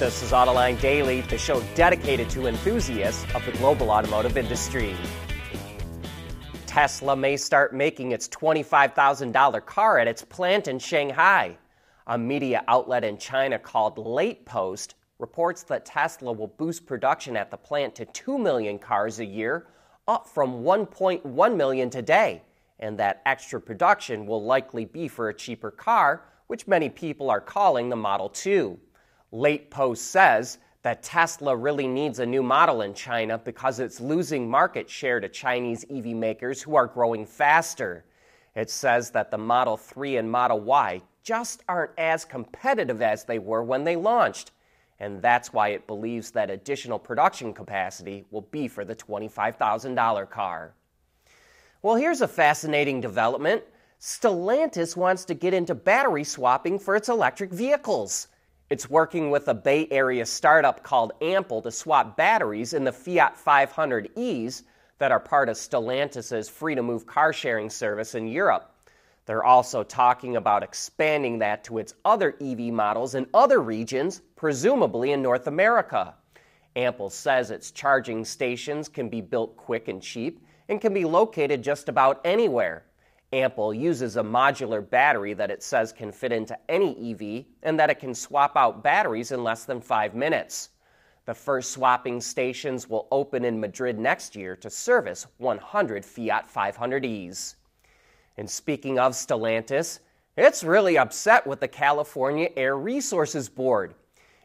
This is Autoline Daily, the show dedicated to enthusiasts of the global automotive industry. Tesla may start making its $25,000 car at its plant in Shanghai. A media outlet in China called Late Post reports that Tesla will boost production at the plant to 2 million cars a year, up from 1.1 million today, and that extra production will likely be for a cheaper car, which many people are calling the Model 2. Late Post says that Tesla really needs a new model in China because it's losing market share to Chinese EV makers who are growing faster. It says that the Model 3 and Model Y just aren't as competitive as they were when they launched, and that's why it believes that additional production capacity will be for the $25,000 car. Well, here's a fascinating development. Stellantis wants to get into battery swapping for its electric vehicles. It's working with a Bay Area startup called Ample to swap batteries in the Fiat 500Es that are part of Stellantis' free to move car sharing service in Europe. They're also talking about expanding that to its other EV models in other regions, presumably in North America. Ample says its charging stations can be built quick and cheap and can be located just about anywhere. Ample uses a modular battery that it says can fit into any EV and that it can swap out batteries in less than five minutes. The first swapping stations will open in Madrid next year to service 100 Fiat 500Es. And speaking of Stellantis, it's really upset with the California Air Resources Board.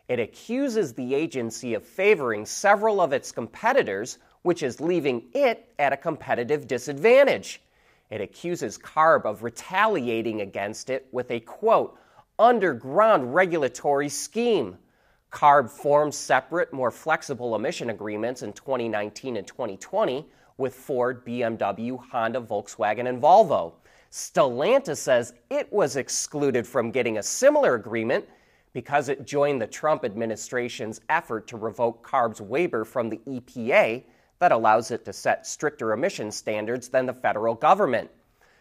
It accuses the agency of favoring several of its competitors, which is leaving it at a competitive disadvantage. It accuses CARB of retaliating against it with a quote, underground regulatory scheme. CARB formed separate, more flexible emission agreements in 2019 and 2020 with Ford, BMW, Honda, Volkswagen, and Volvo. Stellantis says it was excluded from getting a similar agreement because it joined the Trump administration's effort to revoke CARB's waiver from the EPA that allows it to set stricter emission standards than the federal government.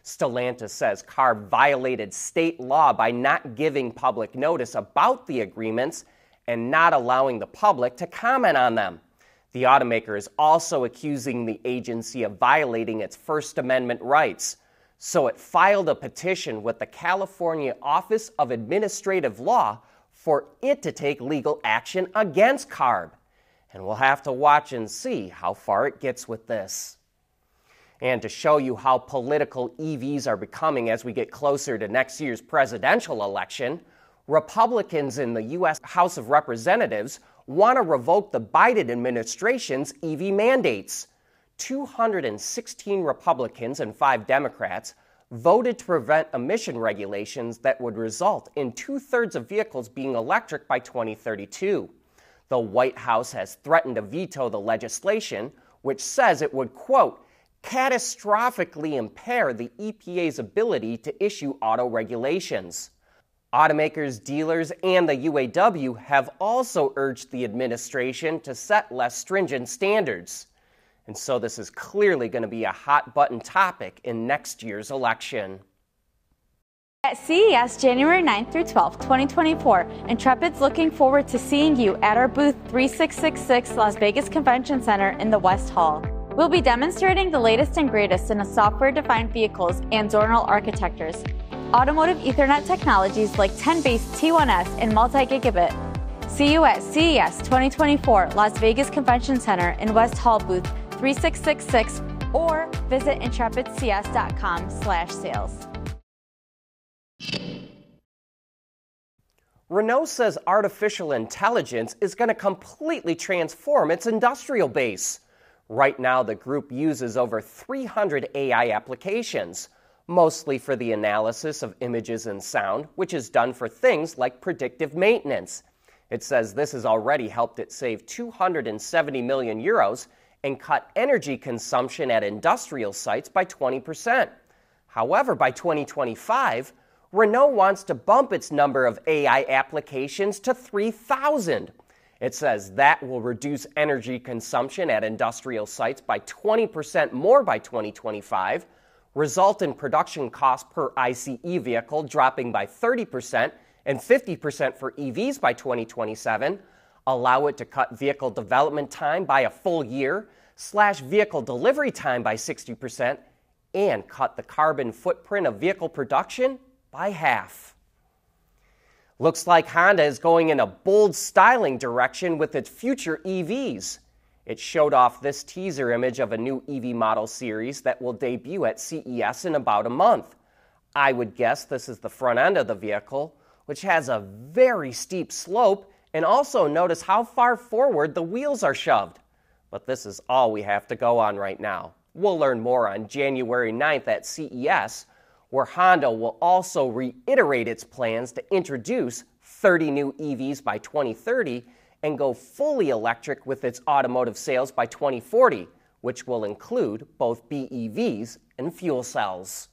Stellantis says CARB violated state law by not giving public notice about the agreements and not allowing the public to comment on them. The automaker is also accusing the agency of violating its First Amendment rights. So it filed a petition with the California Office of Administrative Law for it to take legal action against CARB and we'll have to watch and see how far it gets with this. And to show you how political EVs are becoming as we get closer to next year's presidential election, Republicans in the U.S. House of Representatives want to revoke the Biden administration's EV mandates. 216 Republicans and five Democrats voted to prevent emission regulations that would result in two thirds of vehicles being electric by 2032. The White House has threatened to veto the legislation, which says it would, quote, catastrophically impair the EPA's ability to issue auto regulations. Automakers, dealers, and the UAW have also urged the administration to set less stringent standards. And so this is clearly going to be a hot button topic in next year's election. At CES January 9th through 12th, 2024, Intrepid's looking forward to seeing you at our booth 3666 Las Vegas Convention Center in the West Hall. We'll be demonstrating the latest and greatest in software defined vehicles and zonal architectures, automotive Ethernet technologies like 10 base T1S and multi gigabit. See you at CES 2024 Las Vegas Convention Center in West Hall booth 3666 or visit intrepidcs.com/sales. Renault says artificial intelligence is going to completely transform its industrial base. Right now, the group uses over 300 AI applications, mostly for the analysis of images and sound, which is done for things like predictive maintenance. It says this has already helped it save 270 million euros and cut energy consumption at industrial sites by 20%. However, by 2025, Renault wants to bump its number of AI applications to 3,000. It says that will reduce energy consumption at industrial sites by 20% more by 2025, result in production cost per ICE vehicle dropping by 30% and 50% for EVs by 2027, allow it to cut vehicle development time by a full year, slash vehicle delivery time by 60%, and cut the carbon footprint of vehicle production by half. Looks like Honda is going in a bold styling direction with its future EVs. It showed off this teaser image of a new EV model series that will debut at CES in about a month. I would guess this is the front end of the vehicle, which has a very steep slope, and also notice how far forward the wheels are shoved. But this is all we have to go on right now. We'll learn more on January 9th at CES, where Honda will also reiterate its plans to introduce 30 new EVs by 2030 and go fully electric with its automotive sales by 2040, which will include both BEVs and fuel cells.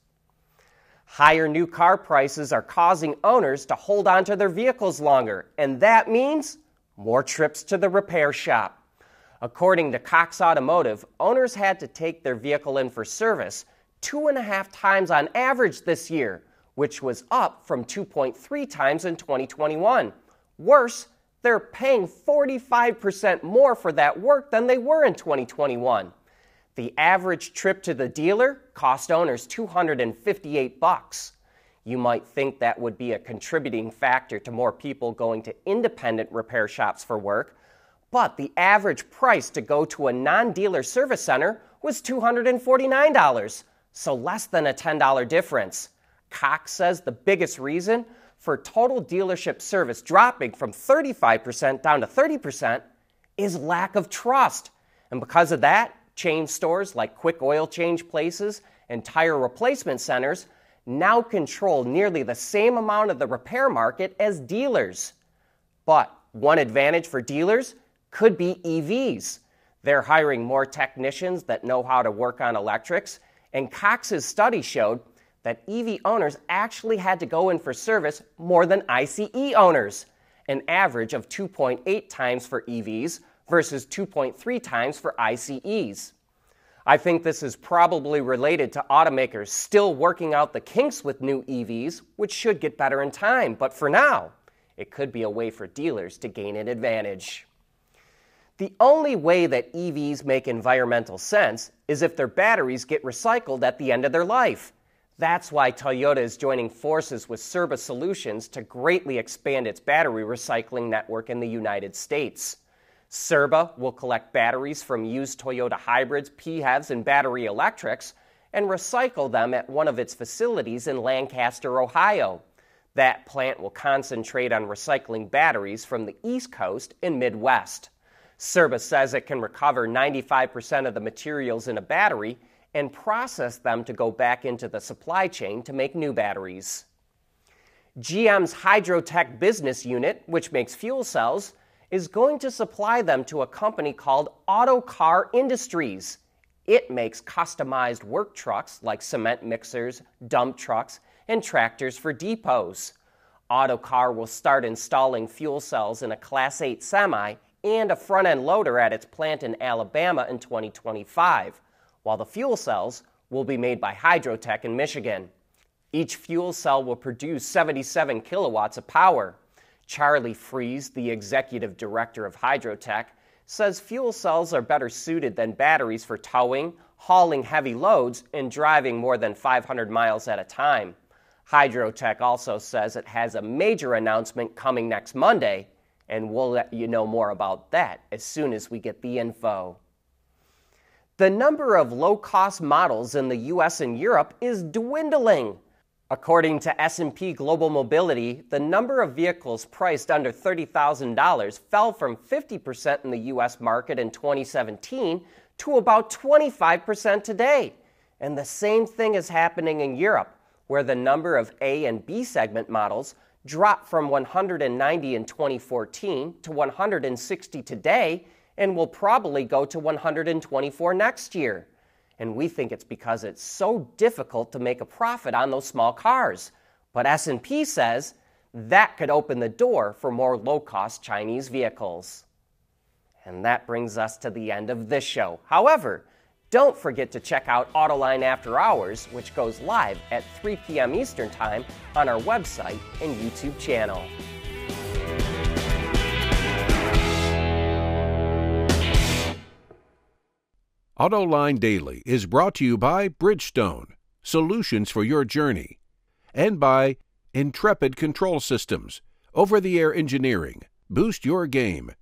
Higher new car prices are causing owners to hold on to their vehicles longer, and that means more trips to the repair shop. According to Cox Automotive, owners had to take their vehicle in for service two and a half times on average this year, which was up from 2.3 times in 2021. Worse, they're paying 45% more for that work than they were in 2021. The average trip to the dealer cost owners 258 bucks. You might think that would be a contributing factor to more people going to independent repair shops for work, but the average price to go to a non-dealer service center was $249, so less than a $10 difference. Cox says the biggest reason for total dealership service dropping from 35% down to 30% is lack of trust. And because of that, chain stores like quick oil change places and tire replacement centers now control nearly the same amount of the repair market as dealers. But one advantage for dealers could be EVs. They're hiring more technicians that know how to work on electrics, and Cox's study showed that EV owners actually had to go in for service more than ICE owners, an average of 2.8 times for EVs versus 2.3 times for ICEs. I think this is probably related to automakers still working out the kinks with new EVs, which should get better in time, but for now, it could be a way for dealers to gain an advantage. The only way that EVs make environmental sense is if their batteries get recycled at the end of their life. That's why Toyota is joining forces with Cirba Solutions to greatly expand its battery recycling network in the United States. Cirba will collect batteries from used Toyota hybrids, PHEVs, and battery electrics and recycle them at one of its facilities in Lancaster, Ohio. That plant will concentrate on recycling batteries from the East Coast and Midwest. Cirba says it can recover 95% of the materials in a battery and process them to go back into the supply chain to make new batteries. GM's Hydrotec business unit, which makes fuel cells, is going to supply them to a company called Autocar Industries. It makes customized work trucks like cement mixers, dump trucks, and tractors for depots. Autocar will start installing fuel cells in a Class 8 semi and a front end loader at its plant in Alabama in 2025, while the fuel cells will be made by Hydrotec in Michigan. Each fuel cell will produce 77 kilowatts of power. Charlie Freese, the executive director of Hydrotec, says fuel cells are better suited than batteries for towing, hauling heavy loads, and driving more than 500 miles at a time. Hydrotec also says it has a major announcement coming next Monday, and we'll let you know more about that as soon as we get the info. The number of low cost models in the US and Europe is dwindling. According to S&P Global Mobility, the number of vehicles priced under $30,000 fell from 50% in the US market in 2017 to about 25% today. And the same thing is happening in Europe, where the number of A and B segment models dropped from 190 in 2014 to 160 today and will probably go to 124 next year and we think it's because it's so difficult to make a profit on those small cars. But S&P says that could open the door for more low-cost Chinese vehicles. And that brings us to the end of this show. However, don't forget to check out Autoline After Hours, which goes live at 3 p.m. Eastern Time on our website and YouTube channel. AutoLine Daily is brought to you by Bridgestone, solutions for your journey, and by Intrepid Control Systems, over the air engineering. Boost your game.